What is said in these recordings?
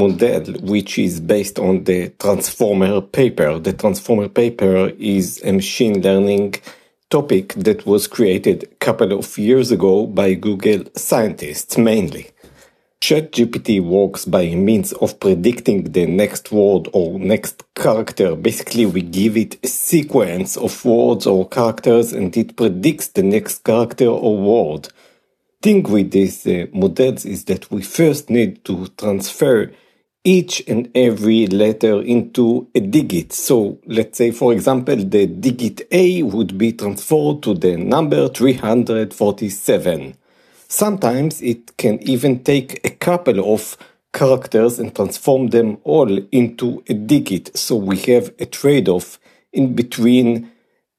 model, which is based on the transformer paper. The transformer paper is a machine learning topic that was created a couple of years ago by Google scientists mainly. ChatGPT works by means of predicting the next word or next character. Basically, we give it a sequence of words or characters and it predicts the next character or word. Thing with these uh, models is that we first need to transfer each and every letter into a digit. So let's say, for example, the digit A would be transferred to the number 347. Sometimes it can even take a couple of characters and transform them all into a digit. So we have a trade-off in between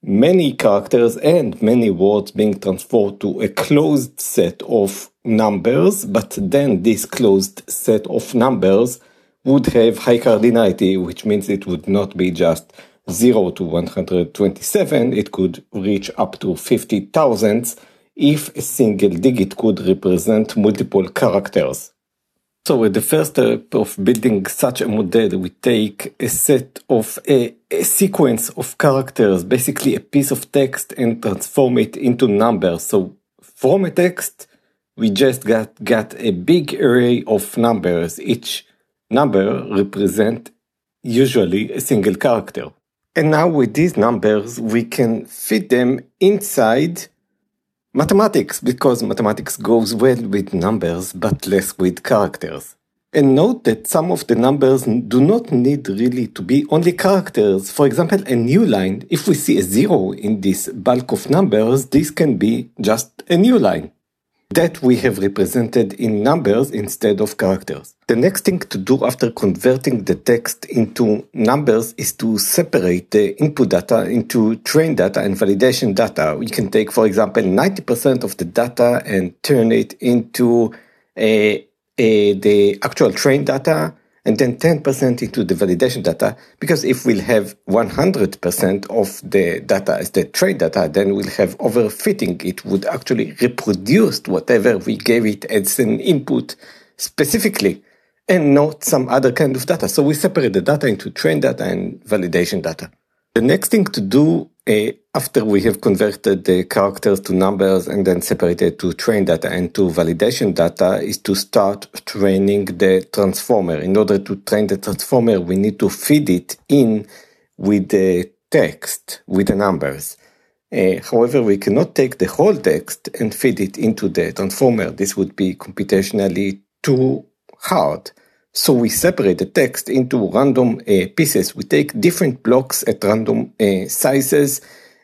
many characters and many words being transferred to a closed set of numbers, but then this closed set of numbers would have high cardinality, which means it would not be just 0 to 127, it could reach up to 50 thousandths if a single digit could represent multiple characters. So at the first step of building such a model, we take a set of a, a, sequence of characters, basically a piece of text and transform it into numbers. So from a text, we just got, got a big array of numbers. Each number represent usually a single character. And now with these numbers, we can fit them inside Mathematics, because mathematics goes well with numbers but less with characters. And note that some of the numbers do not need really to be only characters. For example, a new line, if we see a zero in this bulk of numbers, this can be just a new line that we have represented in numbers instead of characters. The next thing to do after converting the text into numbers is to separate the input data into train data and validation data. We can take, for example, 90% of the data and turn it into a, a, the actual train data and then 10% into the validation data. Because if we'll have 100% of the data as the train data, then we'll have overfitting. It would actually reproduce whatever we gave it as an input specifically and not some other kind of data. So we separate the data into train data and validation data. The next thing to do after we have converted the characters to numbers and then separated to train data and to validation data is to start training the transformer. In order to train the transformer, we need to feed it in with the text, with the numbers. Uh, however, we cannot take the whole text and feed it into the transformer. This would be computationally too hard. So we separate the text into random uh, pieces. We take different blocks at random uh, sizes.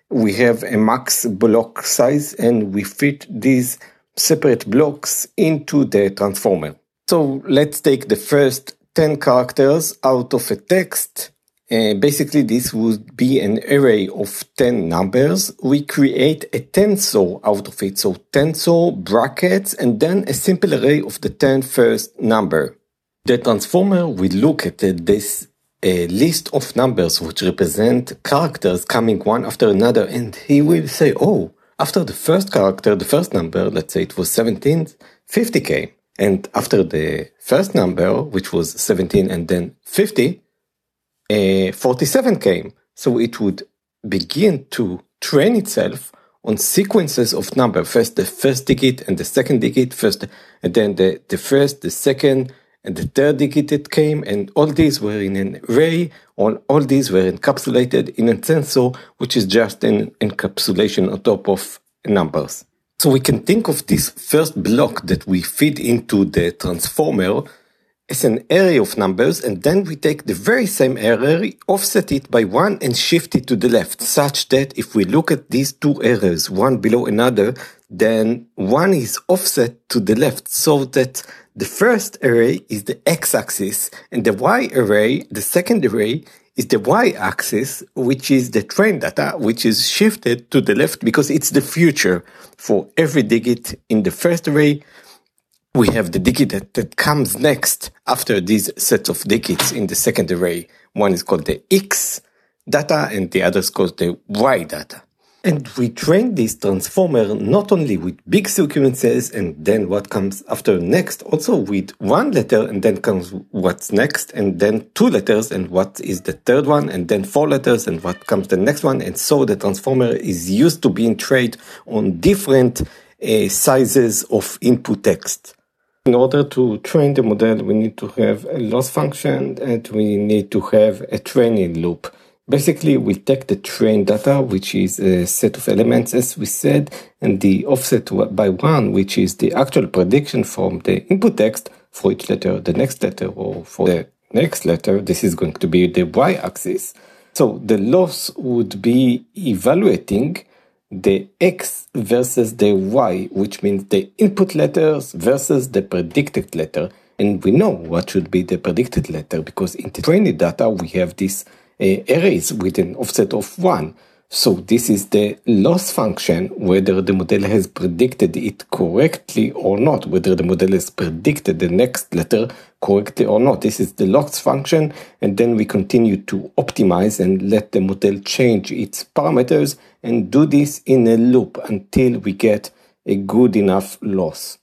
We have a max block size and we fit these separate blocks into the transformer. So let's take the first 10 characters out of a text. Uh, basically, this would be an array of 10 numbers. We create a tensor out of it. So tensor brackets and then a simple array of the 10 first number. The transformer will look at this a list of numbers which represent characters coming one after another and he will say, oh, after the first character, the first number, let's say it was 17, 50 came. And after the first number, which was 17 and then 50, uh, 47 came. So it would begin to train itself on sequences of number. First the first digit and the second digit, first, and then the, the first, the second, and the third digit that came, and all these were in an array, all, all these were encapsulated in a tensor, which is just an encapsulation on top of numbers. So we can think of this first block that we feed into the transformer as an array of numbers, and then we take the very same array, offset it by one, and shift it to the left, such that if we look at these two arrays, one below another, then one is offset to the left, so that the first array is the x-axis and the y-array, the second array, is the y-axis, which is the train data, which is shifted to the left because it's the future. For every digit in the first array, we have the digit that, that comes next after these sets of digits in the second array. One is called the x data and the other is called the y data. And we train this transformer not only with big sequences and then what comes after next, also with one letter and then comes what's next, and then two letters and what is the third one, and then four letters and what comes the next one. And so the transformer is used to being trained on different uh, sizes of input text. In order to train the model, we need to have a loss function and we need to have a training loop. Basically, we take the train data, which is a set of elements, as we said, and the offset by one, which is the actual prediction from the input text for each letter, the next letter, or for the next letter. This is going to be the y-axis. So the loss would be evaluating the x versus the y, which means the input letters versus the predicted letter. And we know what should be the predicted letter because in the training data, we have this arrays with an offset of 1. So this is the loss function, whether the model has predicted it correctly or not, whether the model has predicted the next letter correctly or not. This is the loss function, and then we continue to optimize and let the model change its parameters and do this in a loop until we get a good enough loss.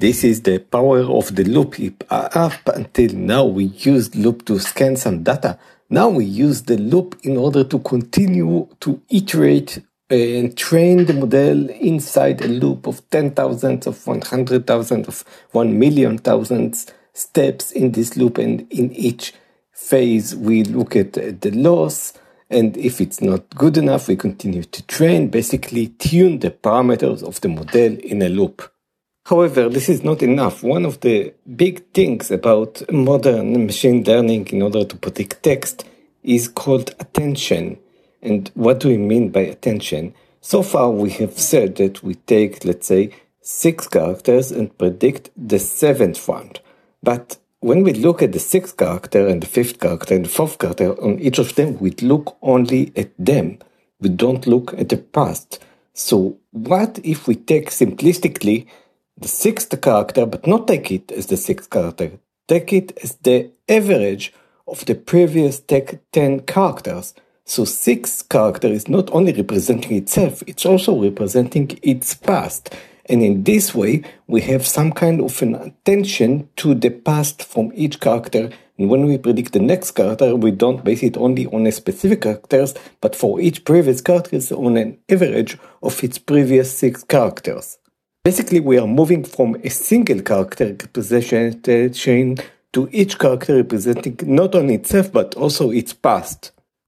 This is the power of the loop. Up until now, we used loop to scan some data now we use the loop in order to continue to iterate and train the model inside a loop of 10,000 of 100,000 of 1 million thousands steps in this loop. And in each phase, we look at the loss. And if it's not good enough, we continue to train, basically tune the parameters of the model in a loop. However, this is not enough. One of the big things about modern machine learning in order to predict text is called attention. And what do we mean by attention? So far, we have said that we take, let's say, six characters and predict the seventh one. But when we look at the sixth character and the fifth character and the fourth character on each of them, we look only at them. We don't look at the past. So what if we take simplistically the sixth character, but not take it as the sixth character. Take it as the average of the previous 10 characters. So six character is not only representing itself, it's also representing its past. And in this way, we have some kind of an attention to the past from each character. And when we predict the next character, we don't base it only on a specific characters, but for each previous characters on an average of its previous six characters. Basically, we are moving from a single character representation to each character representing not only itself but also its past.